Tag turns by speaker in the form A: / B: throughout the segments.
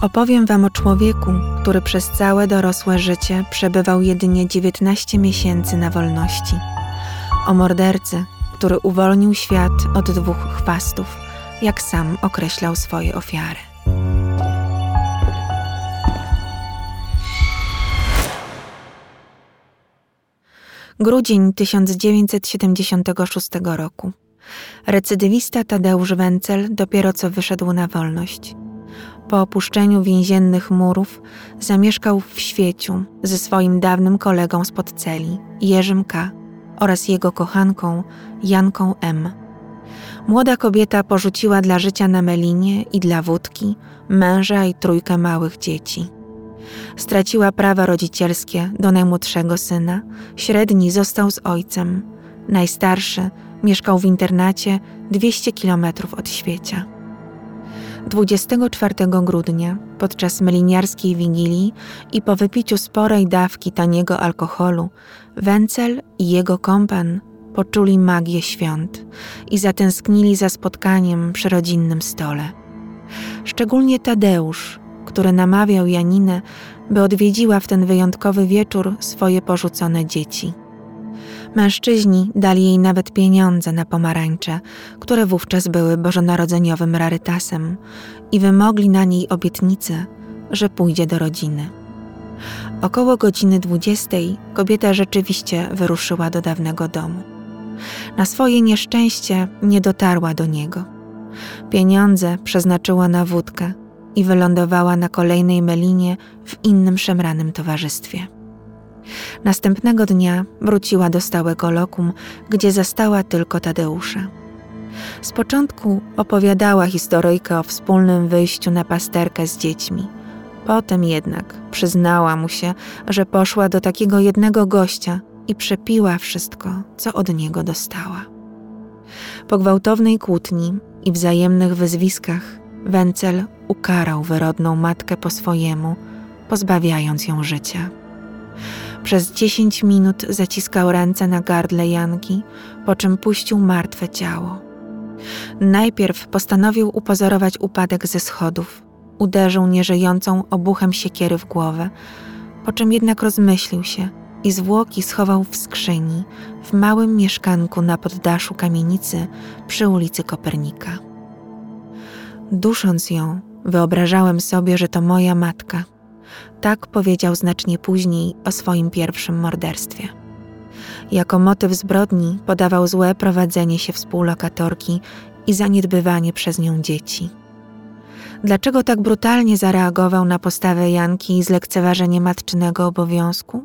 A: Opowiem Wam o człowieku, który przez całe dorosłe życie przebywał jedynie 19 miesięcy na wolności. O mordercy, który uwolnił świat od dwóch chwastów, jak sam określał swoje ofiary. Grudzień 1976 roku. Recydywista Tadeusz Wencel dopiero co wyszedł na wolność. Po opuszczeniu więziennych murów zamieszkał w świeciu ze swoim dawnym kolegą spod celi, Jerzym K. oraz jego kochanką, Janką M. Młoda kobieta porzuciła dla życia na melinie i dla wódki męża i trójkę małych dzieci. Straciła prawa rodzicielskie do najmłodszego syna, średni został z ojcem, najstarszy mieszkał w internacie 200 kilometrów od świecia. 24 grudnia, podczas meliniarskiej wigilii i po wypiciu sporej dawki taniego alkoholu, Wencel i jego kompan poczuli magię świąt i zatęsknili za spotkaniem przy rodzinnym stole. Szczególnie Tadeusz, który namawiał Janinę, by odwiedziła w ten wyjątkowy wieczór swoje porzucone dzieci. Mężczyźni dali jej nawet pieniądze na pomarańcze, które wówczas były bożonarodzeniowym rarytasem i wymogli na niej obietnicę, że pójdzie do rodziny. Około godziny dwudziestej kobieta rzeczywiście wyruszyła do dawnego domu. Na swoje nieszczęście nie dotarła do niego. Pieniądze przeznaczyła na wódkę i wylądowała na kolejnej melinie w innym szemranym towarzystwie. Następnego dnia wróciła do stałego lokum, gdzie zastała tylko Tadeusza. Z początku opowiadała historyjkę o wspólnym wyjściu na pasterkę z dziećmi. Potem jednak przyznała mu się, że poszła do takiego jednego gościa i przepiła wszystko, co od niego dostała. Po gwałtownej kłótni i wzajemnych wyzwiskach Wencel ukarał wyrodną matkę po swojemu, pozbawiając ją życia. Przez dziesięć minut zaciskał ręce na gardle Janki, po czym puścił martwe ciało. Najpierw postanowił upozorować upadek ze schodów. Uderzył nieżyjącą obuchem siekiery w głowę, po czym jednak rozmyślił się i zwłoki schował w skrzyni w małym mieszkanku na poddaszu kamienicy przy ulicy Kopernika. Dusząc ją, wyobrażałem sobie, że to moja matka – tak powiedział znacznie później o swoim pierwszym morderstwie. Jako motyw zbrodni podawał złe prowadzenie się współlokatorki i zaniedbywanie przez nią dzieci. Dlaczego tak brutalnie zareagował na postawę Janki i zlekceważenie matczynego obowiązku?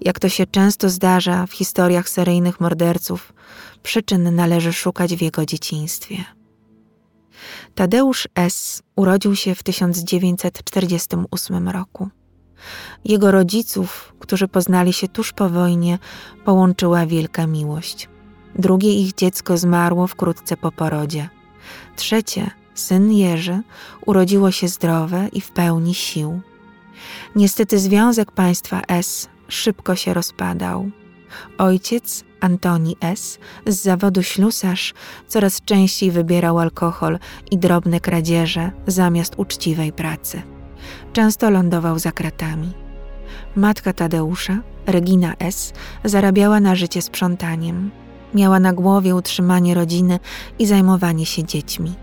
A: Jak to się często zdarza w historiach seryjnych morderców, przyczyn należy szukać w jego dzieciństwie. Tadeusz S. urodził się w 1948 roku. Jego rodziców, którzy poznali się tuż po wojnie, połączyła wielka miłość. Drugie ich dziecko zmarło wkrótce po porodzie. Trzecie, syn Jerzy, urodziło się zdrowe i w pełni sił. Niestety związek państwa S szybko się rozpadał. Ojciec, Antoni S., z zawodu ślusarz, coraz częściej wybierał alkohol i drobne kradzieże zamiast uczciwej pracy. Często lądował za kratami. Matka Tadeusza, Regina S., zarabiała na życie sprzątaniem. Miała na głowie utrzymanie rodziny i zajmowanie się dziećmi.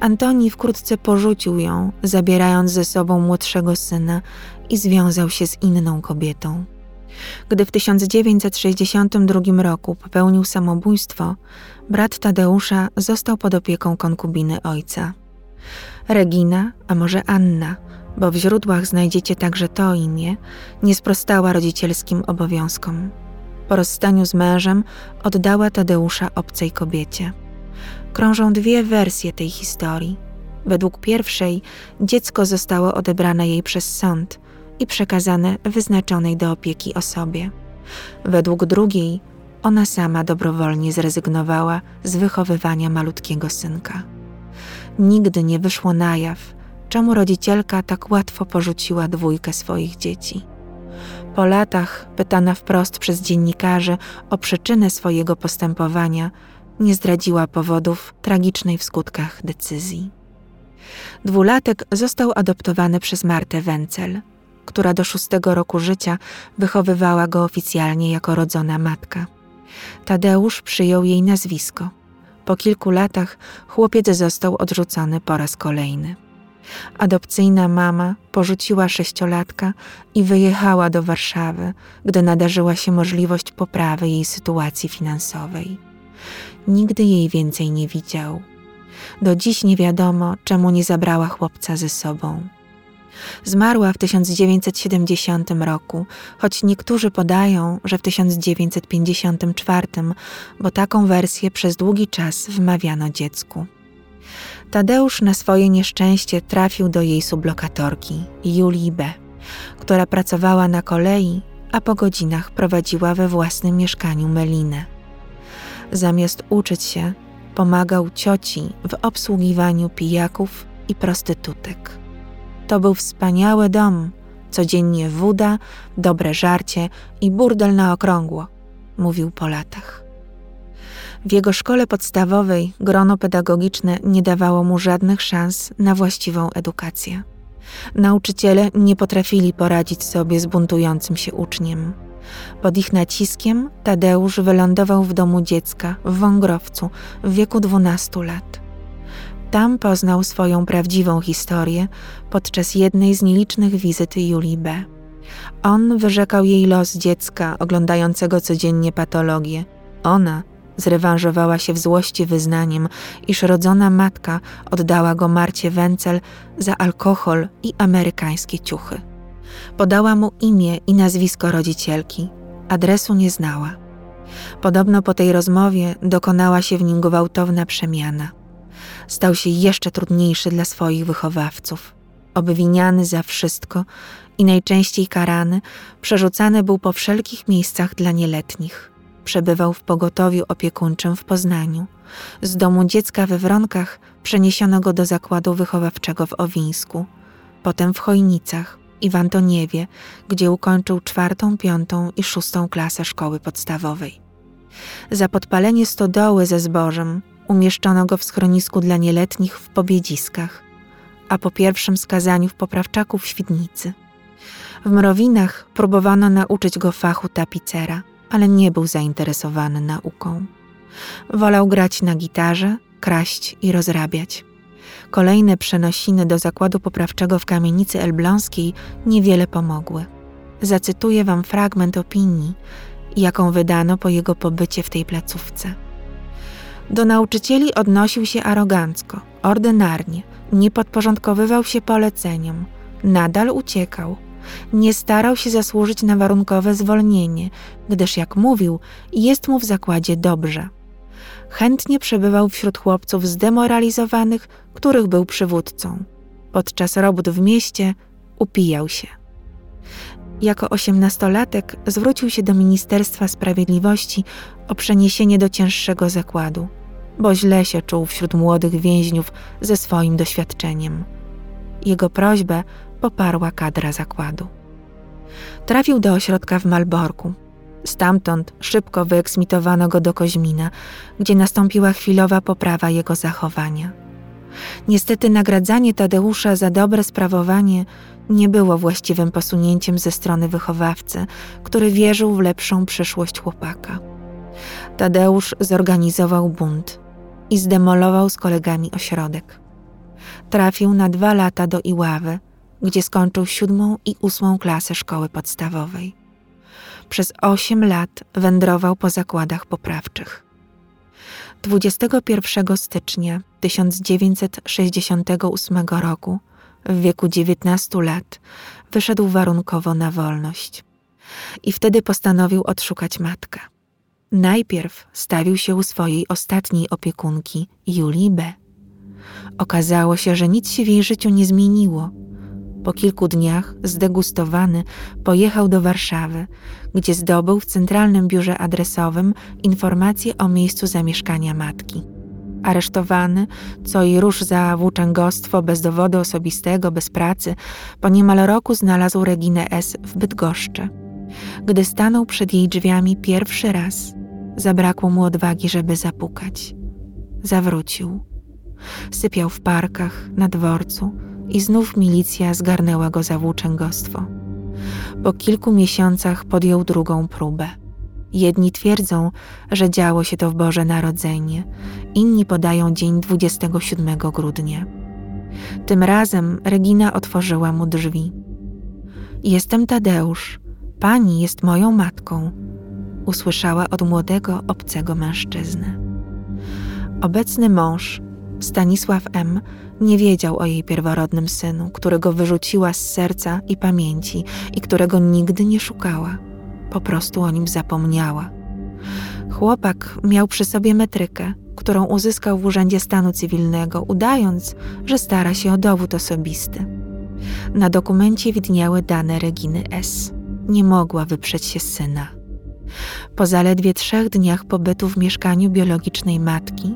A: Antoni wkrótce porzucił ją, zabierając ze sobą młodszego syna i związał się z inną kobietą. Gdy w 1962 roku popełnił samobójstwo, brat Tadeusza został pod opieką konkubiny ojca. Regina, a może Anna, bo w źródłach znajdziecie także to imię, nie sprostała rodzicielskim obowiązkom. Po rozstaniu z mężem oddała Tadeusza obcej kobiecie. Krążą dwie wersje tej historii. Według pierwszej dziecko zostało odebrane jej przez sąd – i przekazane wyznaczonej do opieki osobie. Według drugiej, ona sama dobrowolnie zrezygnowała z wychowywania malutkiego synka. Nigdy nie wyszło na jaw, czemu rodzicielka tak łatwo porzuciła dwójkę swoich dzieci. Po latach, pytana wprost przez dziennikarzy o przyczynę swojego postępowania, nie zdradziła powodów tragicznej w skutkach decyzji. Dwulatek został adoptowany przez Martę Wencel, która do szóstego roku życia wychowywała go oficjalnie jako rodzona matka. Tadeusz przyjął jej nazwisko. Po kilku latach chłopiec został odrzucony po raz kolejny. Adopcyjna mama porzuciła sześciolatka i wyjechała do Warszawy, gdy nadarzyła się możliwość poprawy jej sytuacji finansowej. Nigdy jej więcej nie widział. Do dziś nie wiadomo, czemu nie zabrała chłopca ze sobą. Zmarła w 1970 roku, choć niektórzy podają, że w 1954, bo taką wersję przez długi czas wmawiano dziecku. Tadeusz na swoje nieszczęście trafił do jej sublokatorki, Julii B., która pracowała na kolei, a po godzinach prowadziła we własnym mieszkaniu Melinę. Zamiast uczyć się, pomagał cioci w obsługiwaniu pijaków i prostytutek. To był wspaniały dom, codziennie woda, dobre żarcie i burdel na okrągło, mówił po latach. W jego szkole podstawowej grono pedagogiczne nie dawało mu żadnych szans na właściwą edukację. Nauczyciele nie potrafili poradzić sobie z buntującym się uczniem. Pod ich naciskiem Tadeusz wylądował w domu dziecka w Wągrowcu w wieku 12 lat. Tam poznał swoją prawdziwą historię podczas jednej z nielicznych wizyt Julii B. On wyrzekał jej los dziecka oglądającego codziennie patologię. Ona zrewanżowała się w złości wyznaniem, iż rodzona matka oddała go Marcie Wencel za alkohol i amerykańskie ciuchy. Podała mu imię i nazwisko rodzicielki. Adresu nie znała. Podobno po tej rozmowie dokonała się w nim gwałtowna przemiana. Stał się jeszcze trudniejszy dla swoich wychowawców. Obwiniany za wszystko i najczęściej karany, przerzucany był po wszelkich miejscach dla nieletnich. Przebywał w pogotowiu opiekuńczym w Poznaniu. Z domu dziecka we Wronkach przeniesiono go do zakładu wychowawczego w Owińsku, potem w Chojnicach i w Antoniewie, gdzie ukończył czwartą, piątą i szóstą klasę szkoły podstawowej. Za podpalenie stodoły ze zbożem umieszczono go w schronisku dla nieletnich w Pobiedziskach, a po pierwszym skazaniu w poprawczaku w Świdnicy. W Mrowinach próbowano nauczyć go fachu tapicera, ale nie był zainteresowany nauką. Wolał grać na gitarze, kraść i rozrabiać. Kolejne przenosiny do zakładu poprawczego w kamienicy elbląskiej niewiele pomogły. Zacytuję wam fragment opinii, jaką wydano po jego pobycie w tej placówce. Do nauczycieli odnosił się arogancko, ordynarnie, nie podporządkowywał się poleceniom, nadal uciekał. Nie starał się zasłużyć na warunkowe zwolnienie, gdyż, jak mówił, jest mu w zakładzie dobrze. Chętnie przebywał wśród chłopców zdemoralizowanych, których był przywódcą. Podczas robót w mieście upijał się. Jako osiemnastolatek zwrócił się do Ministerstwa Sprawiedliwości o przeniesienie do cięższego zakładu, bo źle się czuł wśród młodych więźniów ze swoim doświadczeniem. Jego prośbę poparła kadra zakładu. Trafił do ośrodka w Malborku. Stamtąd szybko wyeksmitowano go do Koźmina, gdzie nastąpiła chwilowa poprawa jego zachowania. Niestety nagradzanie Tadeusza za dobre sprawowanie nie było właściwym posunięciem ze strony wychowawcy, który wierzył w lepszą przyszłość chłopaka. Tadeusz zorganizował bunt i zdemolował z kolegami ośrodek. Trafił na dwa lata do Iławy, gdzie skończył siódmą i ósmą klasę szkoły podstawowej. Przez osiem lat wędrował po zakładach poprawczych. 21 stycznia 1968 roku, w wieku 19 lat, wyszedł warunkowo na wolność. I wtedy postanowił odszukać matkę. Najpierw stawił się u swojej ostatniej opiekunki, Julii B. Okazało się, że nic się w jej życiu nie zmieniło. Po kilku dniach, zdegustowany, pojechał do Warszawy, gdzie zdobył w centralnym biurze adresowym informacje o miejscu zamieszkania matki. Aresztowany, co i róż za włóczęgostwo bez dowodu osobistego, bez pracy, po niemal roku znalazł Reginę S. w Bydgoszczy. Gdy stanął przed jej drzwiami pierwszy raz, zabrakło mu odwagi, żeby zapukać. Zawrócił. Sypiał w parkach, na dworcu i znów milicja zgarnęła go za włóczęgostwo. Po kilku miesiącach podjął drugą próbę. Jedni twierdzą, że działo się to w Boże Narodzenie, inni podają dzień 27 grudnia. Tym razem Regina otworzyła mu drzwi. Jestem Tadeusz, pani jest moją matką, usłyszała od młodego, obcego mężczyzny. Obecny mąż, Stanisław M., nie wiedział o jej pierworodnym synu, którego wyrzuciła z serca i pamięci i którego nigdy nie szukała. Po prostu o nim zapomniała. Chłopak miał przy sobie metrykę, którą uzyskał w Urzędzie Stanu Cywilnego, udając, że stara się o dowód osobisty. Na dokumencie widniały dane Reginy S. Nie mogła wyprzeć się syna. Po zaledwie trzech dniach pobytu w mieszkaniu biologicznej matki,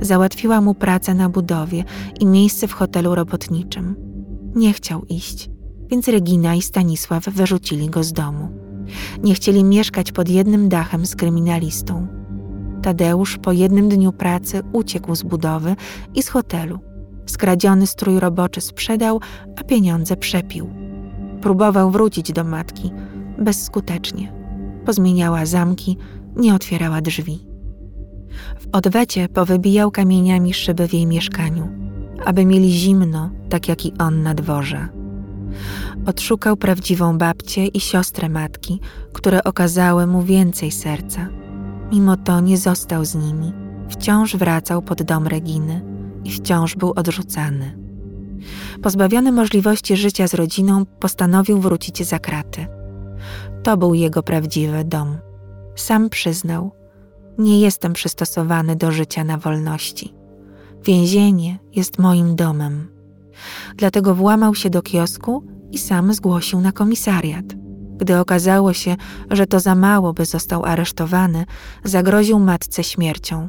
A: załatwiła mu pracę na budowie i miejsce w hotelu robotniczym. Nie chciał iść, więc Regina i Stanisław wyrzucili go z domu. Nie chcieli mieszkać pod jednym dachem z kryminalistą. Tadeusz po jednym dniu pracy uciekł z budowy i z hotelu. Skradziony strój roboczy sprzedał, a pieniądze przepił. Próbował wrócić do matki, bezskutecznie. Pozmieniała zamki, nie otwierała drzwi. W odwecie powybijał kamieniami szyby w jej mieszkaniu, aby mieli zimno, tak jak i on na dworze. Odszukał prawdziwą babcię i siostrę matki, które okazały mu więcej serca. Mimo to nie został z nimi. Wciąż wracał pod dom Reginy i wciąż był odrzucany. Pozbawiony możliwości życia z rodziną, postanowił wrócić za kraty. To był jego prawdziwy dom. Sam przyznał, nie jestem przystosowany do życia na wolności. Więzienie jest moim domem. Dlatego włamał się do kiosku i sam zgłosił na komisariat. Gdy okazało się, że to za mało, by został aresztowany, zagroził matce śmiercią.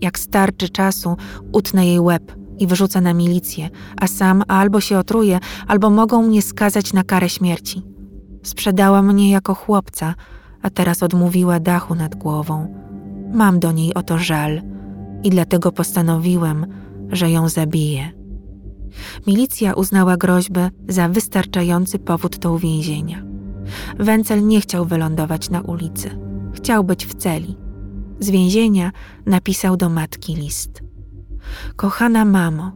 A: Jak starczy czasu, utnę jej łeb i wyrzucę na milicję, a sam albo się otruje, albo mogą mnie skazać na karę śmierci. Sprzedała mnie jako chłopca, a teraz odmówiła dachu nad głową. Mam do niej o to żal i dlatego postanowiłem, że ją zabiję. Milicja uznała groźbę za wystarczający powód do uwięzienia. Wencel nie chciał wylądować na ulicy. Chciał być w celi. Z więzienia napisał do matki list. Kochana mamo,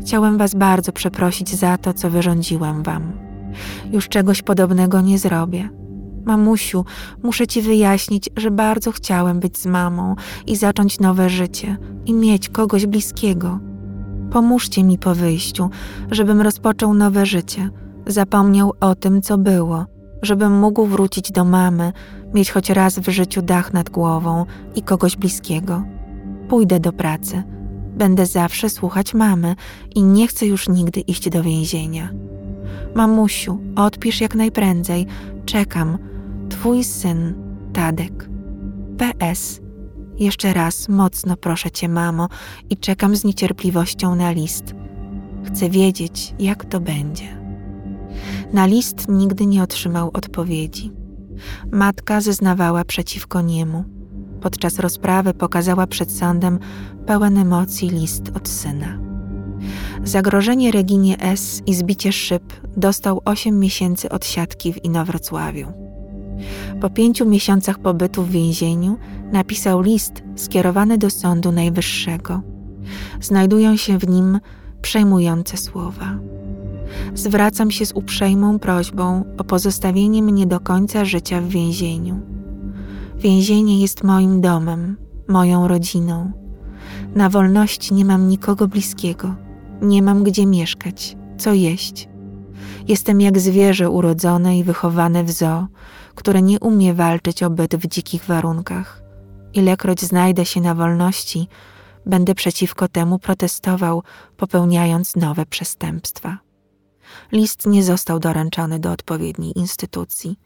A: chciałem was bardzo przeprosić za to, co wyrządziłem wam. Już czegoś podobnego nie zrobię. Mamusiu, muszę ci wyjaśnić, że bardzo chciałem być z mamą i zacząć nowe życie i mieć kogoś bliskiego. Pomóżcie mi po wyjściu, żebym rozpoczął nowe życie, zapomniał o tym, co było, żebym mógł wrócić do mamy, mieć choć raz w życiu dach nad głową i kogoś bliskiego. Pójdę do pracy. Będę zawsze słuchać mamy i nie chcę już nigdy iść do więzienia. Mamusiu, odpisz jak najprędzej. Czekam. Twój syn, Tadek. PS. Jeszcze raz mocno proszę cię, mamo, i czekam z niecierpliwością na list. Chcę wiedzieć, jak to będzie. Na list nigdy nie otrzymał odpowiedzi. Matka zeznawała przeciwko niemu. Podczas rozprawy pokazała przed sądem pełen emocji list od syna. Zagrożenie Reginie S i zbicie szyb dostał 8 miesięcy odsiadki w Inowrocławiu. Po pięciu miesiącach pobytu w więzieniu napisał list skierowany do Sądu Najwyższego. Znajdują się w nim przejmujące słowa. Zwracam się z uprzejmą prośbą o pozostawienie mnie do końca życia w więzieniu. Więzienie jest moim domem, moją rodziną. Na wolności nie mam nikogo bliskiego, nie mam gdzie mieszkać, co jeść. Jestem jak zwierzę urodzone i wychowane w zoo, które nie umie walczyć o byt w dzikich warunkach. Ilekroć znajdę się na wolności, będę przeciwko temu protestował, popełniając nowe przestępstwa. List nie został doręczony do odpowiedniej instytucji.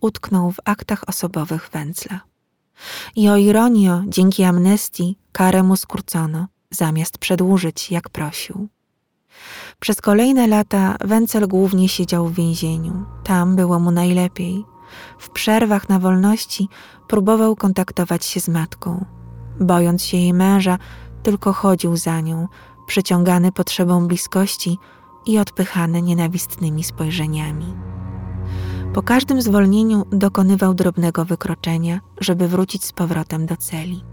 A: Utknął w aktach osobowych Węcla. I o ironio, dzięki amnestii karę mu skrócono, zamiast przedłużyć, jak prosił. Przez kolejne lata Wencel głównie siedział w więzieniu. Tam było mu najlepiej. W przerwach na wolności próbował kontaktować się z matką. Bojąc się jej męża, tylko chodził za nią, przyciągany potrzebą bliskości i odpychany nienawistnymi spojrzeniami. Po każdym zwolnieniu dokonywał drobnego wykroczenia, żeby wrócić z powrotem do celi.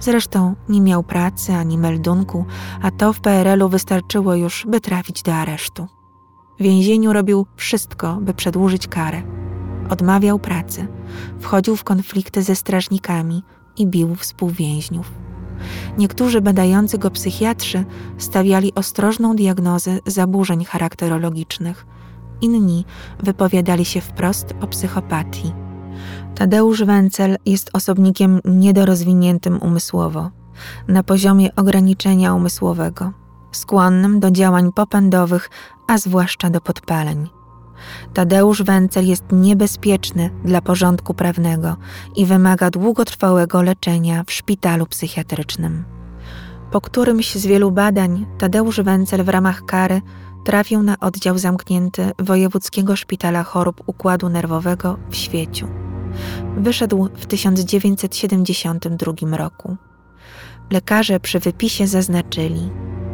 A: Zresztą nie miał pracy ani meldunku, a to w PRL-u wystarczyło już, by trafić do aresztu. W więzieniu robił wszystko, by przedłużyć karę. Odmawiał pracy, wchodził w konflikty ze strażnikami i bił współwięźniów. Niektórzy badający go psychiatrzy stawiali ostrożną diagnozę zaburzeń charakterologicznych. Inni wypowiadali się wprost o psychopatii. Tadeusz Wencel jest osobnikiem niedorozwiniętym umysłowo, na poziomie ograniczenia umysłowego, skłonnym do działań popędowych, a zwłaszcza do podpaleń. Tadeusz Wencel jest niebezpieczny dla porządku prawnego i wymaga długotrwałego leczenia w szpitalu psychiatrycznym. Po którymś z wielu badań Tadeusz Wencel w ramach kary trafił na oddział zamknięty Wojewódzkiego Szpitala Chorób Układu Nerwowego w Świeciu. Wyszedł w 1972 roku. Lekarze przy wypisie zaznaczyli: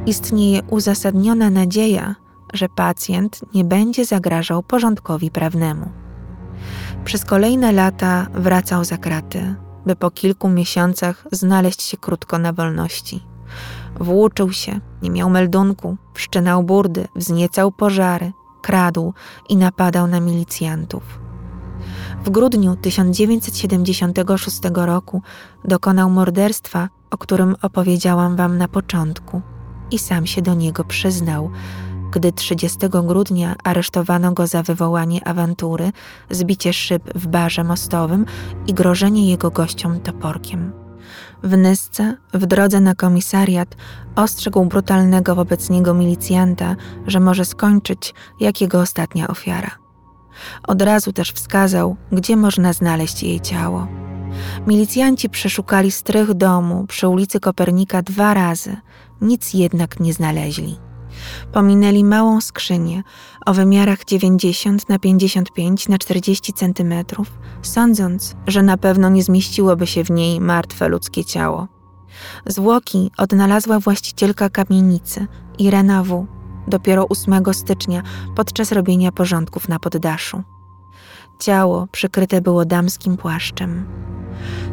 A: Istnieje uzasadniona nadzieja, że pacjent nie będzie zagrażał porządkowi prawnemu. Przez kolejne lata wracał za kraty, by po kilku miesiącach znaleźć się krótko na wolności. Włóczył się, nie miał meldunku, wszczynał burdy, wzniecał pożary, kradł i napadał na milicjantów. W grudniu 1976 roku dokonał morderstwa, o którym opowiedziałam Wam na początku, i sam się do niego przyznał, gdy 30 grudnia aresztowano go za wywołanie awantury, zbicie szyb w barze mostowym i grożenie jego gościom toporkiem. W Nysce, w drodze na komisariat, ostrzegł brutalnego wobec niego milicjanta, że może skończyć jak jego ostatnia ofiara. Od razu też wskazał, gdzie można znaleźć jej ciało. Milicjanci przeszukali strych domu przy ulicy Kopernika dwa razy, nic jednak nie znaleźli. Pominęli małą skrzynię o wymiarach 90 na 55 na 40 cm, sądząc, że na pewno nie zmieściłoby się w niej martwe ludzkie ciało. Zwłoki odnalazła właścicielka kamienicy, Irena W., dopiero 8 stycznia podczas robienia porządków na poddaszu. Ciało przykryte było damskim płaszczem.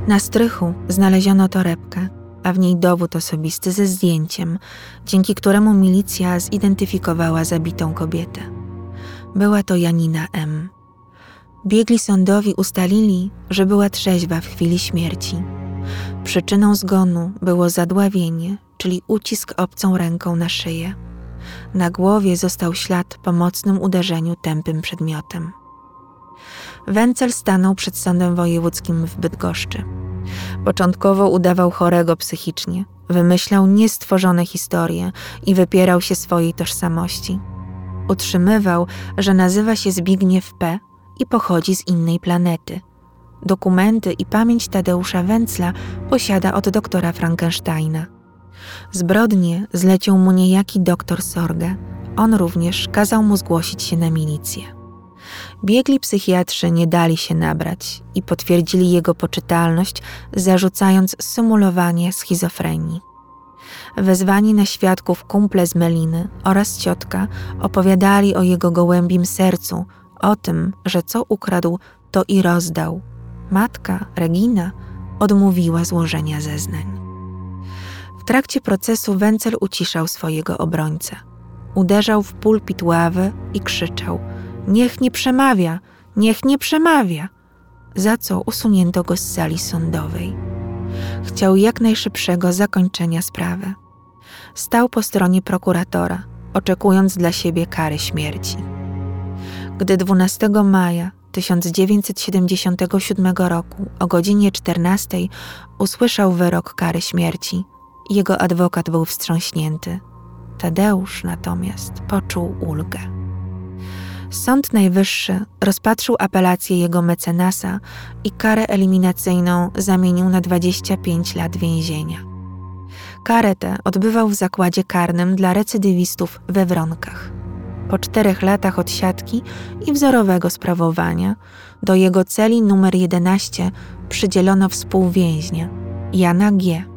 A: Na strychu znaleziono torebkę, a w niej dowód osobisty ze zdjęciem, dzięki któremu milicja zidentyfikowała zabitą kobietę. Była to Janina M. Biegli sądowi ustalili, że była trzeźwa w chwili śmierci. Przyczyną zgonu było zadławienie, czyli ucisk obcą ręką na szyję. Na głowie został ślad po mocnym uderzeniu tępym przedmiotem. Wencel stanął przed sądem wojewódzkim w Bydgoszczy. Początkowo udawał chorego psychicznie, wymyślał niestworzone historie i wypierał się swojej tożsamości. Utrzymywał, że nazywa się Zbigniew P. i pochodzi z innej planety. Dokumenty i pamięć Tadeusza Węcla posiada od doktora Frankensteina. Zbrodnie zlecił mu niejaki doktor Sorge. On również kazał mu zgłosić się na milicję. Biegli psychiatrzy nie dali się nabrać i potwierdzili jego poczytalność, zarzucając symulowanie schizofrenii. Wezwani na świadków kumple z Meliny oraz ciotka opowiadali o jego gołębim sercu, o tym, że co ukradł, to i rozdał. Matka, Regina, odmówiła złożenia zeznań. Trakcie procesu Wencel uciszał swojego obrońcę. Uderzał w pulpit ławy i krzyczał – Niech nie przemawia, niech nie przemawia. Za co usunięto go z sali sądowej. Chciał jak najszybszego zakończenia sprawy. Stał po stronie prokuratora, oczekując dla siebie kary śmierci. Gdy 12 maja 1977 roku o godzinie 14 usłyszał wyrok kary śmierci, jego adwokat był wstrząśnięty. Tadeusz natomiast poczuł ulgę. Sąd Najwyższy rozpatrzył apelację jego mecenasa i karę eliminacyjną zamienił na 25 lat więzienia. Karę tę odbywał w zakładzie karnym dla recydywistów we Wronkach. Po czterech latach odsiadki i wzorowego sprawowania do jego celi numer 11 przydzielono współwięźnia Jana G.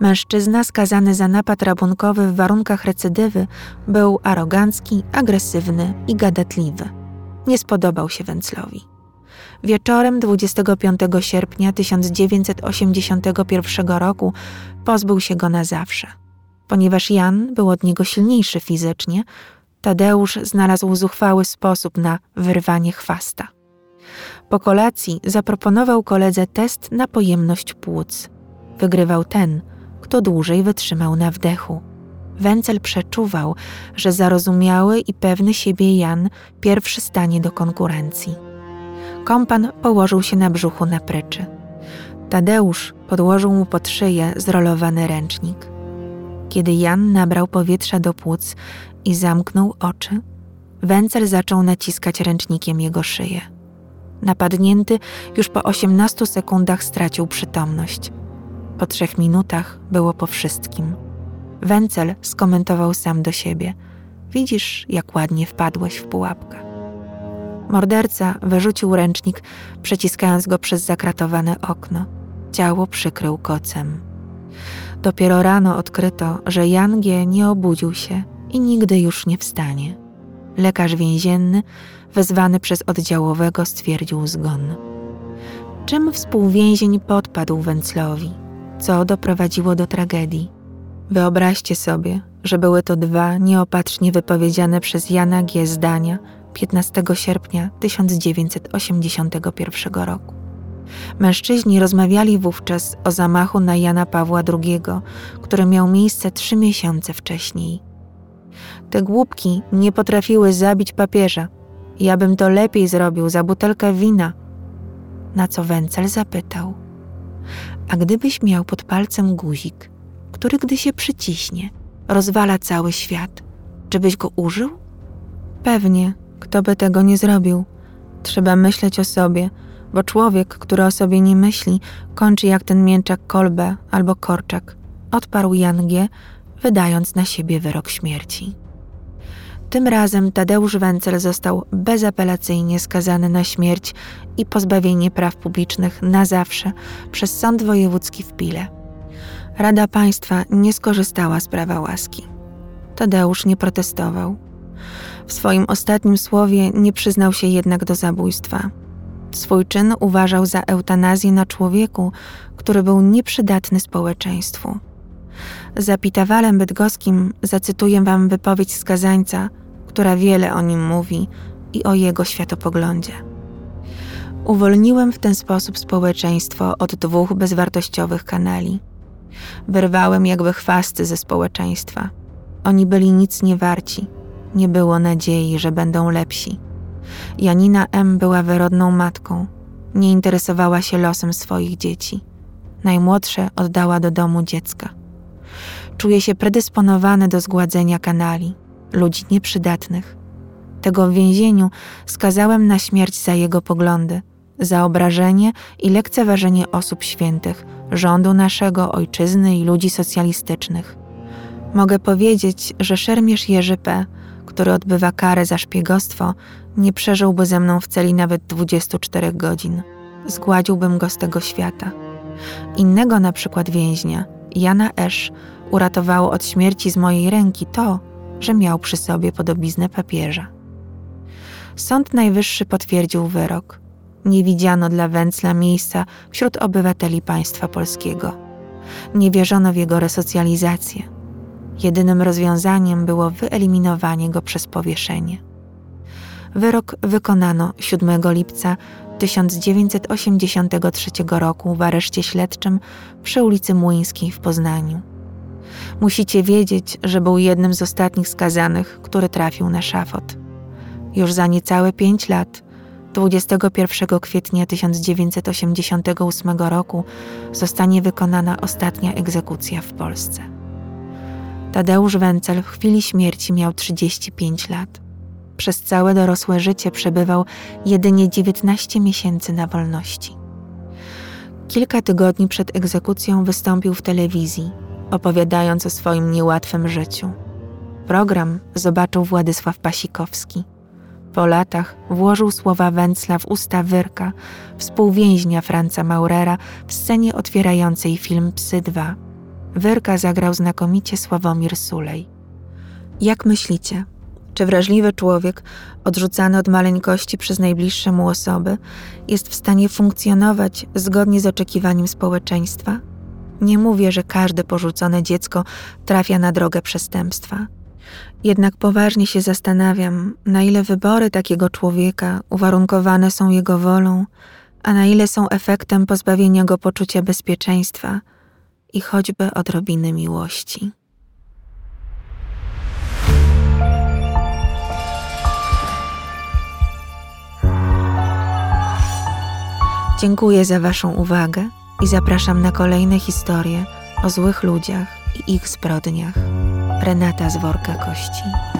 A: Mężczyzna skazany za napad rabunkowy w warunkach recydywy był arogancki, agresywny i gadatliwy. Nie spodobał się Węclowi. Wieczorem 25 sierpnia 1981 roku pozbył się go na zawsze. Ponieważ Jan był od niego silniejszy fizycznie, Tadeusz znalazł zuchwały sposób na wyrwanie chwasta. Po kolacji zaproponował koledze test na pojemność płuc. Wygrywał ten, kto dłużej wytrzymał na wdechu. Wencel przeczuwał, że zarozumiały i pewny siebie Jan pierwszy stanie do konkurencji. Kompan położył się na brzuchu na pryczy. Tadeusz podłożył mu pod szyję zrolowany ręcznik. Kiedy Jan nabrał powietrza do płuc i zamknął oczy, Wencel zaczął naciskać ręcznikiem jego szyję. Napadnięty już po 18 sekundach stracił przytomność. Po trzech minutach było po wszystkim. Wencel skomentował sam do siebie: Widzisz, jak ładnie wpadłeś w pułapkę. Morderca wyrzucił ręcznik, przeciskając go przez zakratowane okno. Ciało przykrył kocem. Dopiero rano odkryto, że Jan G. nie obudził się i nigdy już nie wstanie. Lekarz więzienny, wezwany przez oddziałowego, stwierdził zgon. Czym współwięzień podpadł Węclowi? Co doprowadziło do tragedii? Wyobraźcie sobie, że były to dwa nieopatrznie wypowiedziane przez Jana G. zdania 15 sierpnia 1981 roku. Mężczyźni rozmawiali wówczas o zamachu na Jana Pawła II, który miał miejsce trzy miesiące wcześniej. Te głupki nie potrafiły zabić papieża. Ja bym to lepiej zrobił za butelkę wina. Na co Wencel zapytał: A gdybyś miał pod palcem guzik, który gdy się przyciśnie, rozwala cały świat, czy byś go użył? Pewnie, kto by tego nie zrobił. Trzeba myśleć o sobie, bo człowiek, który o sobie nie myśli, kończy jak ten mięczak kolbę albo korczak, odparł Jan G., wydając na siebie wyrok śmierci. Tym razem Tadeusz Wencel został bezapelacyjnie skazany na śmierć i pozbawienie praw publicznych na zawsze przez Sąd Wojewódzki w Pile. Rada Państwa nie skorzystała z prawa łaski. Tadeusz nie protestował. W swoim ostatnim słowie nie przyznał się jednak do zabójstwa. Swój czyn uważał za eutanazję na człowieku, który był nieprzydatny społeczeństwu. Za Pitawalem Bydgoskim zacytuję wam wypowiedź skazańca, która wiele o nim mówi i o jego światopoglądzie. Uwolniłem w ten sposób społeczeństwo od dwóch bezwartościowych kanali. Wyrwałem jakby chwasty ze społeczeństwa. Oni byli nic nie warci. Nie było nadziei, że będą lepsi. Janina M. była wyrodną matką. Nie interesowała się losem swoich dzieci. Najmłodsze oddała do domu dziecka. Czuje się predysponowany do zgładzenia kanali, ludzi nieprzydatnych. Tego w więzieniu skazałem na śmierć za jego poglądy, za obrażenie i lekceważenie osób świętych, rządu naszego, ojczyzny i ludzi socjalistycznych. Mogę powiedzieć, że szermierz Jerzy P., który odbywa karę za szpiegostwo, nie przeżyłby ze mną w celi nawet 24 godzin. Zgładziłbym go z tego świata. Innego na przykład więźnia, Jana Esz, uratowało od śmierci z mojej ręki to, że miał przy sobie podobiznę papieża. Sąd Najwyższy potwierdził wyrok. Nie widziano dla Węcla miejsca wśród obywateli państwa polskiego. Nie wierzono w jego resocjalizację. Jedynym rozwiązaniem było wyeliminowanie go przez powieszenie. Wyrok wykonano 7 lipca 1983 roku w areszcie śledczym przy ulicy Młyńskiej w Poznaniu. Musicie wiedzieć, że był jednym z ostatnich skazanych, który trafił na szafot. Już za niecałe pięć lat, 21 kwietnia 1988 roku, zostanie wykonana ostatnia egzekucja w Polsce. Tadeusz Wencel w chwili śmierci miał 35 lat. Przez całe dorosłe życie przebywał jedynie 19 miesięcy na wolności. Kilka tygodni przed egzekucją wystąpił w telewizji, opowiadając o swoim niełatwym życiu. Program zobaczył Władysław Pasikowski. Po latach włożył słowa Węcla w usta Wyrka, współwięźnia Franca Maurera w scenie otwierającej film Psy 2. Wyrka zagrał znakomicie Sławomir Sulej. Jak myślicie, czy wrażliwy człowiek, odrzucany od maleńkości przez najbliższe mu osoby, jest w stanie funkcjonować zgodnie z oczekiwaniem społeczeństwa? Nie mówię, że każde porzucone dziecko trafia na drogę przestępstwa. Jednak poważnie się zastanawiam, na ile wybory takiego człowieka uwarunkowane są jego wolą, a na ile są efektem pozbawienia go poczucia bezpieczeństwa i choćby odrobiny miłości. Dziękuję za Waszą uwagę i zapraszam na kolejne historie o złych ludziach i ich zbrodniach. Renata z worka kości.